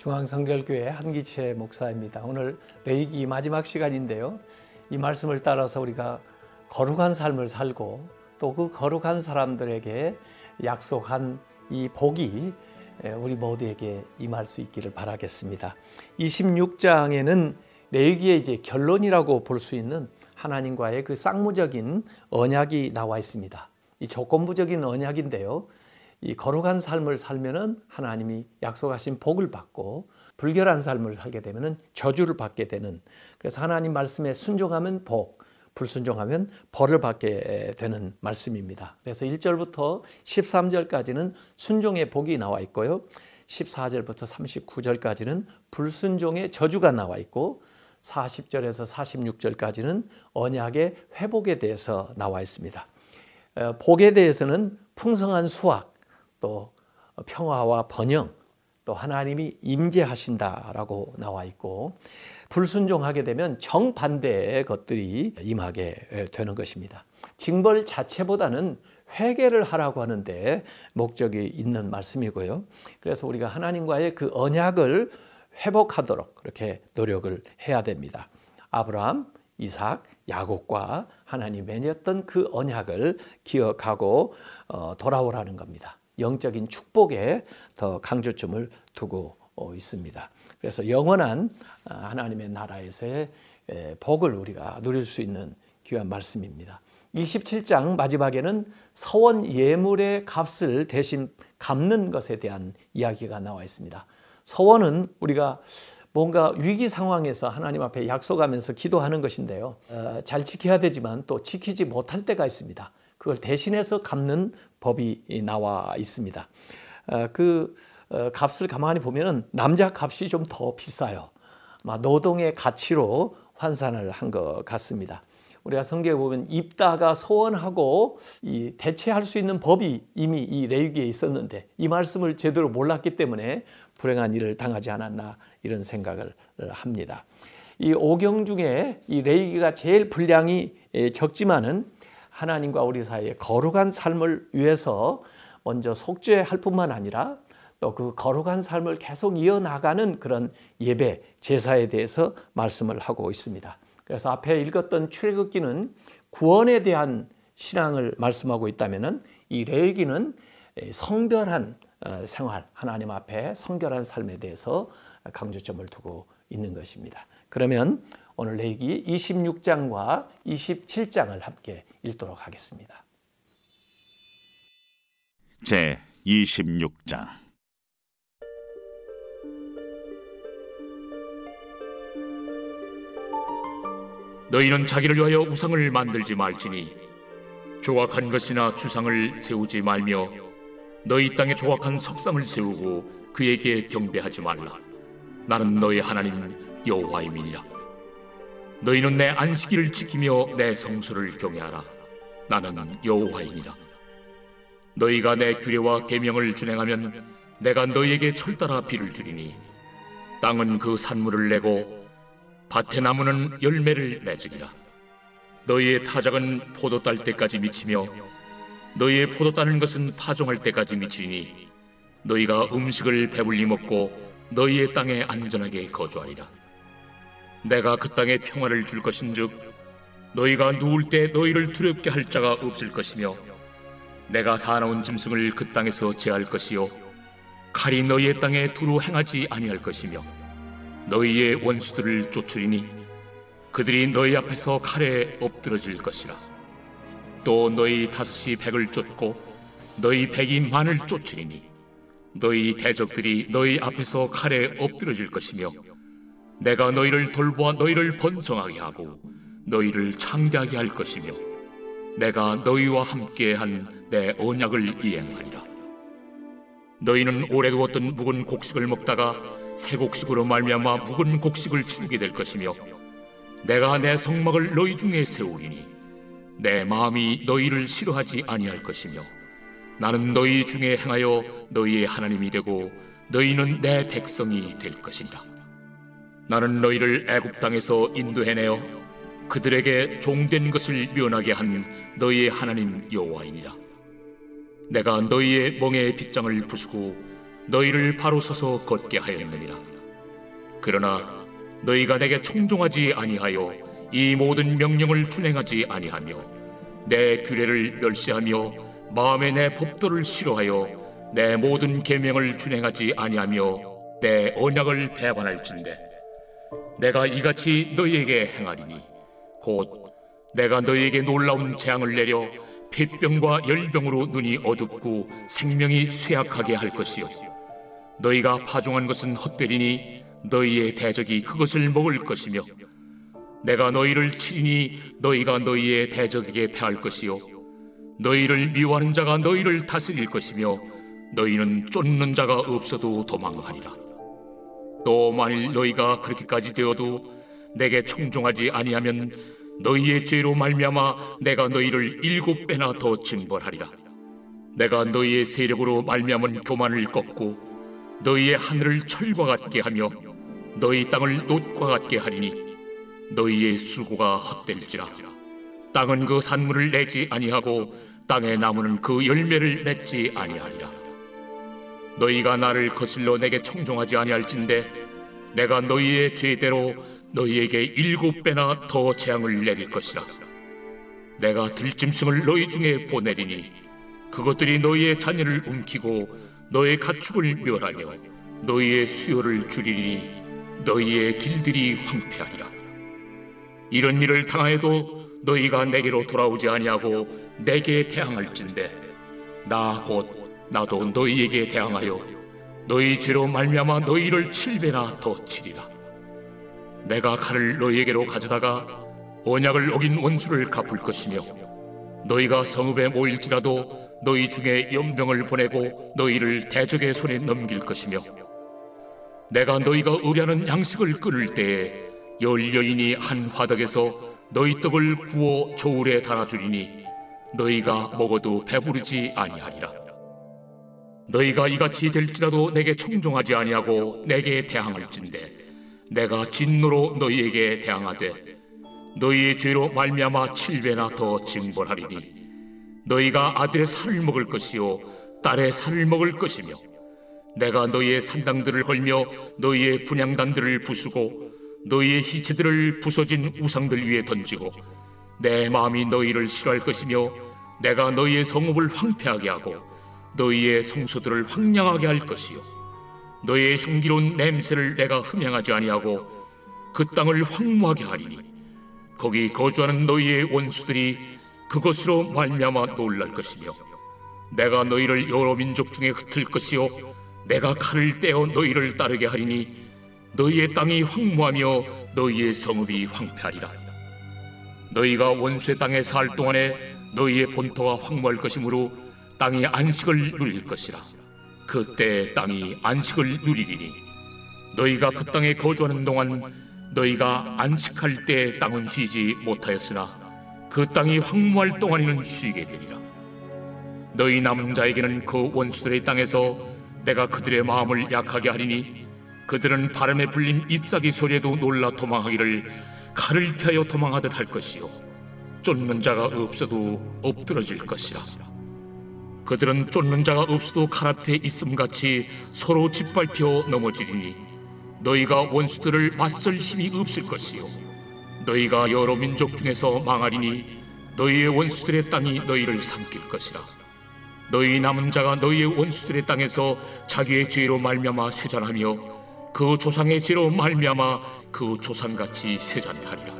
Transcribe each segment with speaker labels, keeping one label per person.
Speaker 1: 중앙성결교회 한기채 목사입니다. 오늘 레이기 마지막 시간인데요. 이 말씀을 따라서 우리가 거룩한 삶을 살고 또 그 거룩한 사람들에게 약속한 이 복이 우리 모두에게 임할 수 있기를 바라겠습니다. 26장에는 레이기의 이제 결론이라고 볼 수 있는 하나님과의 그 쌍무적인 언약이 나와 있습니다. 이 조건부적인 언약인데요. 이 거룩한 삶을 살면은 하나님이 약속하신 복을 받고 불결한 삶을 살게 되면은 저주를 받게 되는 그래서 하나님 말씀에 순종하면 복, 불순종하면 벌을 받게 되는 말씀입니다. 그래서 1절부터 13절까지는 순종의 복이 나와 있고요. 14절부터 39절까지는 불순종의 저주가 나와 있고 40절에서 46절까지는 언약의 회복에 대해서 나와 있습니다. 어, 복에 대해서는 풍성한 수확, 또 평화와 번영, 또 하나님이 임재하신다라고 나와 있고 불순종하게 되면 정반대의 것들이 임하게 되는 것입니다. 징벌 자체보다는 회개를 하라고 하는데 목적이 있는 말씀이고요. 그래서 우리가 하나님과의 그 언약을 회복하도록 그렇게 노력을 해야 됩니다. 아브라함, 이삭, 야곱과 하나님 맺었던 그 언약을 기억하고 어, 돌아오라는 겁니다. 영적인 축복에 더 강조점을 두고 어, 있습니다. 그래서 영원한 아, 하나님의 나라에서의 복을 우리가 누릴 수 있는 귀한 말씀입니다. 27장 마지막에는 서원 예물의 값을 대신 갚는 것에 대한 이야기가 나와 있습니다. 서원은 우리가 뭔가 위기 상황에서 하나님 앞에 약속하면서 기도하는 것인데요. 어, 잘 지켜야 되지만 또 지키지 못할 때가 있습니다. 그걸 대신해서 갚는 법이 나와 있습니다. 어, 그 어, 값을 가만히 보면은 남자 값이 좀 더 비싸요. 노동의 가치로 환산을 한 것 같습니다. 우리가 성경에 보면 입다가 소원하고 이 대체할 수 있는 법이 이미 이 레위기에 있었는데 이 말씀을 제대로 몰랐기 때문에 불행한 일을 당하지 않았나 이런 생각을 합니다. 이 오경 중에 이 레위기가 제일 분량이 적지만은 하나님과 우리 사이에 거룩한 삶을 위해서 먼저 속죄할 뿐만 아니라 또 그 거룩한 삶을 계속 이어나가는 그런 예배, 제사에 대해서 말씀을 하고 있습니다. 그래서 앞에 읽었던 출애굽기는 구원에 대한 신앙을 말씀하고 있다면은 이 레위기는 성별한 어, 생활, 하나님 앞에 성결한 삶에 대해서 강조점을 두고 있는 것입니다. 그러면 오늘 레기 26장과 27장을 함께 읽도록 하겠습니다.
Speaker 2: 제 26장.
Speaker 3: 너희는 자기를 위하여 우상을 만들지 말지니 조각한 것이나 주상을 세우지 말며 너희 땅에 조각한 석상을 세우고 그에게 경배하지 말라. 나는 너희 하나님 여호와임이니라 너희는 내 안식일을 지키며 내 성수를 경외하라. 나는 여호와이니라. 너희가 내 규례와 계명을 준행하면 내가 너희에게 철따라 비를 주리니 땅은 그 산물을 내고 밭의 나무는 열매를 맺으리라. 너희의 타작은 포도 딸 때까지 미치며 너희의 포도 따는 것은 파종할 때까지 미치니 너희가 음식을 배불리 먹고 너희의 땅에 안전하게 거주하리라. 내가 그 땅에 평화를 줄 것인즉 너희가 누울 때 너희를 두렵게 할 자가 없을 것이며 내가 사나운 짐승을 그 땅에서 제할 것이요 칼이 너희의 땅에 두루 행하지 아니할 것이며 너희의 원수들을 쫓으리니 그들이 너희 앞에서 칼에 엎드러질 것이라. 또 너희 다섯이 백을 쫓고 너희 백이 만을 쫓으리니 너희 대적들이 너희 앞에서 칼에 엎드러질 것이며 내가 너희를 돌보아 너희를 번성하게 하고 너희를 창대하게 할 것이며 내가 너희와 함께 한 내 언약을 이행하리라. 너희는 오래 두었던 묵은 곡식을 먹다가 새 곡식으로 말미암아 묵은 곡식을 치우게 될 것이며 내가 내 성막을 너희 중에 세우리니 내 마음이 너희를 싫어하지 아니할 것이며 나는 너희 중에 행하여 너희의 하나님이 되고 너희는 내 백성이 될 것이니라. 나는 너희를 애굽 땅에서 인도해내어 그들에게 종된 것을 면하게 한 너희의 하나님 여호와이니라. 내가 너희의 멍에 빗장을 부수고 너희를 바로 서서 걷게 하였느니라. 그러나 너희가 내게 청종하지 아니하여 이 모든 명령을 준행하지 아니하며 내 규례를 멸시하며 마음에 내 법도를 싫어하여 내 모든 계명을 준행하지 아니하며 내 언약을 배반할진대 내가 이같이 너희에게 행하리니 곧 내가 너희에게 놀라운 재앙을 내려 폐병과 열병으로 눈이 어둡고 생명이 쇠약하게 할 것이요 너희가 파종한 것은 헛되리니 너희의 대적이 그것을 먹을 것이며 내가 너희를 치리니 너희가 너희의 대적에게 패할 것이요. 너희를 미워하는 자가 너희를 다스릴 것이며 너희는 쫓는 자가 없어도 도망하리라 또 만일 너희가 그렇게까지 되어도 내게 청종하지 아니하면 너희의 죄로 말미암아 내가 너희를 일곱 배나 더 징벌하리라. 내가 너희의 세력으로 말미암은 교만을 꺾고 너희의 하늘을 철과 같게 하며 너희 땅을 놋과 같게 하리니 너희의 수고가 헛될지라. 땅은 그 산물을 내지 아니하고 땅의 나무는 그 열매를 맺지 아니하리라 너희가 나를 거슬러 내게 청종하지 아니할진대 내가 너희의 죄대로 너희에게 일곱 배나 더 재앙을 내릴 것이라. 내가 들짐승을 너희 중에 보내리니 그것들이 너희의 자녀를 움키고 너의 가축을 멸하며 너희의 수요를 줄이니 너희의 길들이 황폐하리라. 이런 일을 당하여도 너희가 내게로 돌아오지 아니하고 내게 대항할진대 나 곧 나도 너희에게 대항하여 너희 죄로 말미암아 너희를 칠배나 더 치리라. 내가 칼을 너희에게로 가져다가 언약을 어긴 원수를 갚을 것이며 너희가 성읍에 모일지라도 너희 중에 연병을 보내고 너희를 대적의 손에 넘길 것이며 내가 너희가 의뢰하는 양식을 끊을 때에 열 여인이 한 화덕에서 너희 떡을 구워 저울에 달아주리니 너희가 먹어도 배부르지 아니하리라 너희가 이같이 될지라도 내게 청종하지 아니하고 내게 대항할진대. 내가 진노로 너희에게 대항하되 너희의 죄로 말미암아 칠배나 더 징벌하리니 너희가 아들의 살을 먹을 것이요 딸의 살을 먹을 것이며 내가 너희의 산당들을 헐며 너희의 분양단들을 부수고 너희의 시체들을 부서진 우상들 위에 던지고 내 마음이 너희를 싫어할 것이며 내가 너희의 성읍을 황폐하게 하고 너희의 성소들을 황량하게 할 것이요. 너희의 향기로운 냄새를 내가 흠양하지 아니하고 그 땅을 황무하게 하리니 거기 거주하는 너희의 원수들이 그것으로 말미암아 놀랄 것이며 내가 너희를 여러 민족 중에 흩을 것이요. 내가 칼을 떼어 너희를 따르게 하리니 너희의 땅이 황무하며 너희의 성읍이 황폐하리라. 너희가 원수의 땅에 살 동안에 너희의 본토가 황무할 것이므로 땅이 안식을 누릴 것이라. 그때 땅이 안식을 누리리니 너희가 그 땅에 거주하는 동안 너희가 안식할 때 땅은 쉬지 못하였으나 그 땅이 황무할 동안에는 쉬게 되리라. 너희 남은 자에게는 그 원수들의 땅에서 내가 그들의 마음을 약하게 하리니 그들은 바람에 불린 잎사귀 소리에도 놀라 도망하기를 칼을 피하여 도망하듯 할 것이요. 쫓는 자가 없어도 엎드러질 것이라 그들은 쫓는 자가 없어도 칼 앞에 있음같이 서로 짓밟혀 넘어지리니 너희가 원수들을 맞설 힘이 없을 것이요. 너희가 여러 민족 중에서 망하리니 너희의 원수들의 땅이 너희를 삼킬 것이라. 너희 남은 자가 너희의 원수들의 땅에서 자기의 죄로 말미암아 쇠잔하며 그 조상의 죄로 말미암아 그 조상같이 쇠잔하리라.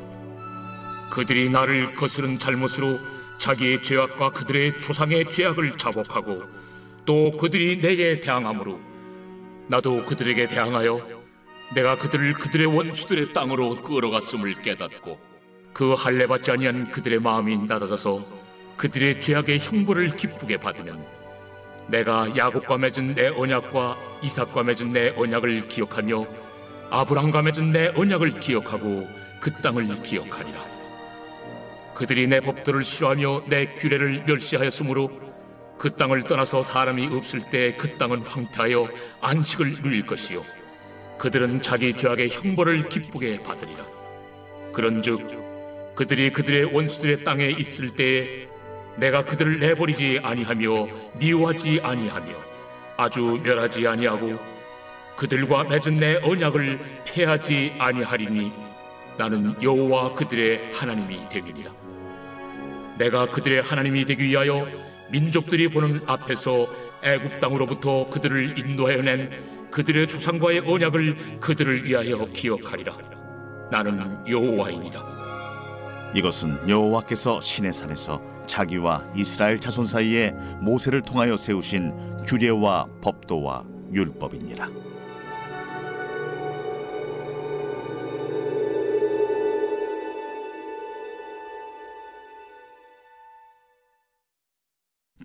Speaker 3: 그들이 나를 거스른 잘못으로 자기의 죄악과 그들의 조상의 죄악을 자복하고 또 그들이 내게 대항함으로 나도 그들에게 대항하여 내가 그들을 그들의 원수들의 땅으로 끌어갔음을 깨닫고 그 할례 받지 아니한 그들의 마음이 낮아져서 그들의 죄악의 형벌을 기쁘게 받으면 내가 야곱과 맺은 내 언약과 이삭과 맺은 내 언약을 기억하며 아브람과 맺은 내 언약을 기억하고 그 땅을 기억하리라 그들이 내 법도를 싫어하며 내 규례를 멸시하였으므로 그 땅을 떠나서 사람이 없을 때 그 땅은 황폐하여 안식을 누릴 것이요. 그들은 자기 죄악의 형벌을 기쁘게 받으리라. 그런즉 그들이 그들의 원수들의 땅에 있을 때에 내가 그들을 내버리지 아니하며 미워하지 아니하며 아주 멸하지 아니하고 그들과 맺은 내 언약을 폐하지 아니하리니 나는 여호와 그들의 하나님이 되리니라 내가 그들의 하나님이 되기 위하여 민족들이 보는 앞에서 애굽 땅으로부터 그들을 인도하여 낸 그들의 조상과의 언약을 그들을 위하여 기억하리라 나는 여호와이니라
Speaker 2: 이것은 여호와께서 시내산에서 자기와 이스라엘 자손 사이에 모세를 통하여 세우신 규례와 법도와 율법이니라.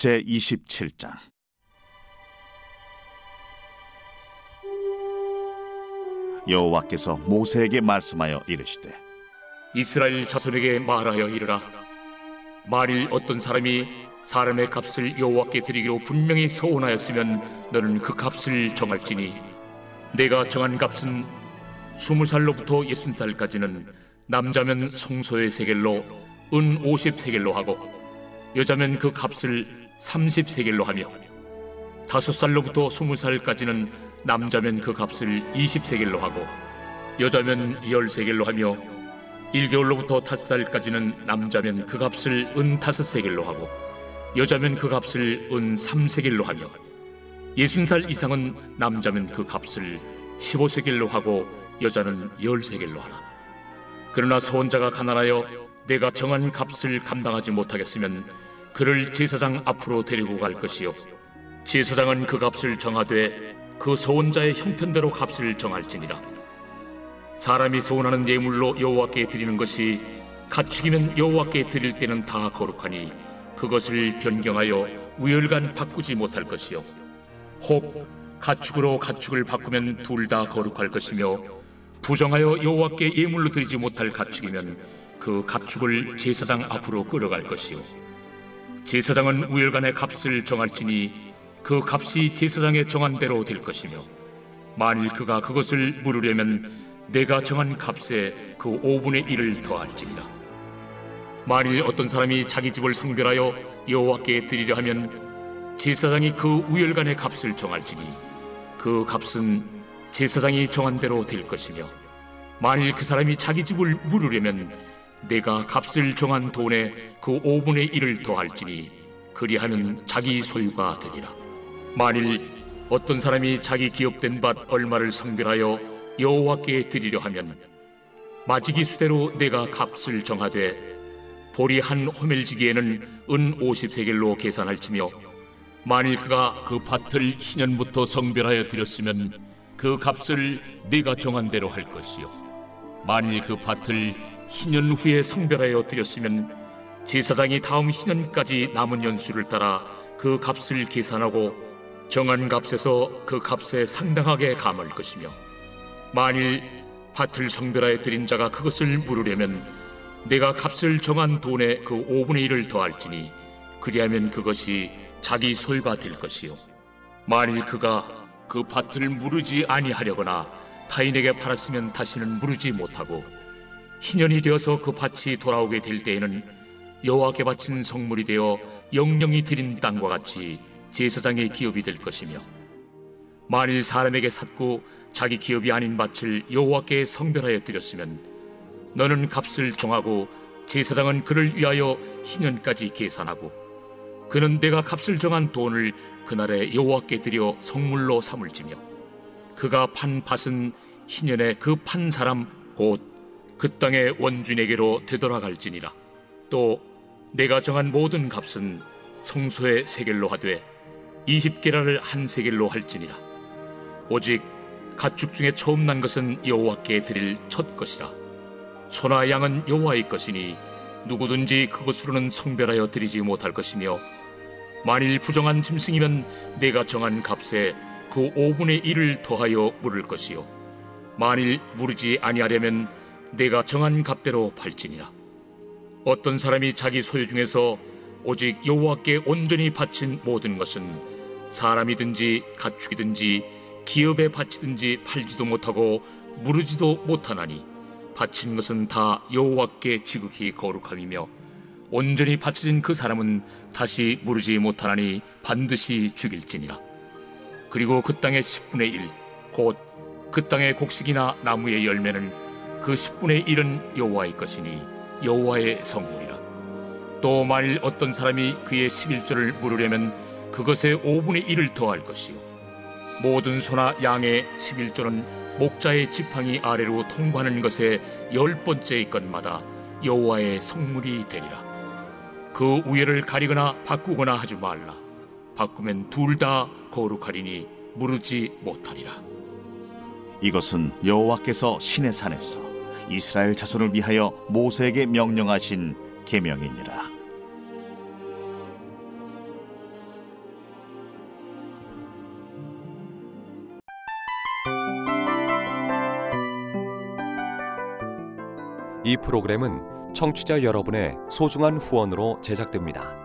Speaker 2: 제 27장. 여호와께서 모세에게 말씀하여 이르시되
Speaker 3: 이스라엘 자손에게 말하여 이르라. 만일 어떤 사람이 사람의 값을 여호와께 드리기로 분명히 서원하였으면 너는 그 값을 정할지니 내가 정한 값은 스무 살로부터 예순 살까지는 남자면 성소의 세겔로 은 오십 세겔로 하고 여자면 그 값을 삼십 세겔로 하며 다섯 살로부터 스무 살까지는 남자면 그 값을 이십 세겔로 하고 여자면 열 세겔로 하며 1개월로부터 다섯 살까지는 남자면 그 값을 은 다섯 세겔로 하고 여자면 그 값을 은 삼세겔로 하며 예순 살 이상은 남자면 그 값을 15세겔로 하고 여자는 열세겔로 하라. 그러나 소원자가 가난하여 내가 정한 값을 감당하지 못하겠으면 그를 제사장 앞으로 데리고 갈 것이요. 제사장은 그 값을 정하되 그 소원자의 형편대로 값을 정할지니라. 사람이 소원하는 예물로 여호와께 드리는 것이 가축이면 여호와께 드릴 때는 다 거룩하니 그것을 변경하여 우열간 바꾸지 못할 것이요. 혹 가축으로 가축을 바꾸면 둘 다 거룩할 것이며 부정하여 여호와께 예물로 드리지 못할 가축이면 그 가축을 제사장 앞으로 끌어갈 것이요 제사장은 우열간의 값을 정할지니 그 값이 제사장의 정한 대로 될 것이며 만일 그가 그것을 물으려면 내가 정한 값에 그 5분의 1을 더할지니라. 만일 어떤 사람이 자기 집을 성별하여 여호와께 드리려 하면 제사장이 그 우열간의 값을 정할지니 그 값은 제사장이 정한 대로 될 것이며 만일 그 사람이 자기 집을 물으려면 내가 값을 정한 돈에 그 5분의 1을 더할지니 그리하면 자기 소유가 되리라. 만일 어떤 사람이 자기 기업된 밭 얼마를 성별하여 여호와께 드리려 하면 마지기 수대로 내가 값을 정하되 보리 한 호멜지기에는 은 50세겔로 계산할지며 만일 그가 그 밭을 신년부터 성별하여 드렸으면 그 값을 네가 정한 대로 할 것이요 만일 그 밭을 신년 후에 성별하여 드렸으면 제사장이 다음 신년까지 남은 연수를 따라 그 값을 계산하고 정한 값에서 그 값에 상당하게 감할 것이며 만일 밭을 성별하여 드린 자가 그것을 물으려면 내가 값을 정한 돈에 그 5분의 1을 더할지니 그리하면 그것이 자기 소유가 될 것이요. 만일 그가 그 밭을 무르지 아니하려거나 타인에게 팔았으면 다시는 무르지 못하고 희년이 되어서 그 밭이 돌아오게 될 때에는 여호와께 바친 성물이 되어 영령이 드린 땅과 같이 제사장의 기업이 될 것이며 만일 사람에게 샀고 자기 기업이 아닌 밭을 여호와께 성별하여 드렸으면 너는 값을 정하고 제사장은 그를 위하여 희년까지 계산하고 그는 내가 값을 정한 돈을 그날에 여호와께 드려 성물로 삼을지며 그가 판 밭은 희년에 그 판 사람 곧 그 땅의 원주에게로 되돌아갈지니라. 또 내가 정한 모든 값은 성소의 세겔로 하되 20게라를 한 세겔로 할지니라. 오직 가축 중에 처음 난 것은 여호와께 드릴 첫 것이라. 소나 양은 여호와의 것이니 누구든지 그것으로는 성별하여 드리지 못할 것이며 만일 부정한 짐승이면 내가 정한 값에 그 5분의 1을 더하여 물을 것이요. 만일 무르지 아니하려면 내가 정한 값대로 팔지니라. 어떤 사람이 자기 소유 중에서 오직 여호와께 온전히 바친 모든 것은 사람이든지 가축이든지 기업에 바치든지 팔지도 못하고 무르지도 못하나니 바친 것은 다 여호와께 지극히 거룩함이며 온전히 바쳐진 그 사람은 다시 무르지 못하나니 반드시 죽일지니라. 그리고 그 땅의 10분의 1, 곧 그 땅의 곡식이나 나무의 열매는 그 10분의 1은 여호와의 것이니 여호와의 성물이라. 또 만일 어떤 사람이 그의 11조를 물으려면 그것의 5분의 1을 더할 것이요. 모든 소나 양의 11조는 목자의 지팡이 아래로 통과하는 것의 열 번째의 것마다 여호와의 성물이 되리라. 그 우열을 가리거나 바꾸거나 하지 말라. 바꾸면 둘 다 거룩하리니 무르지 못하리라.
Speaker 2: 이것은 여호와께서 신의 산에서 이스라엘 자손을 위하여 모세에게 명령하신 계명이니라.
Speaker 4: 이 프로그램은 청취자 여러분의 소중한 후원으로 제작됩니다.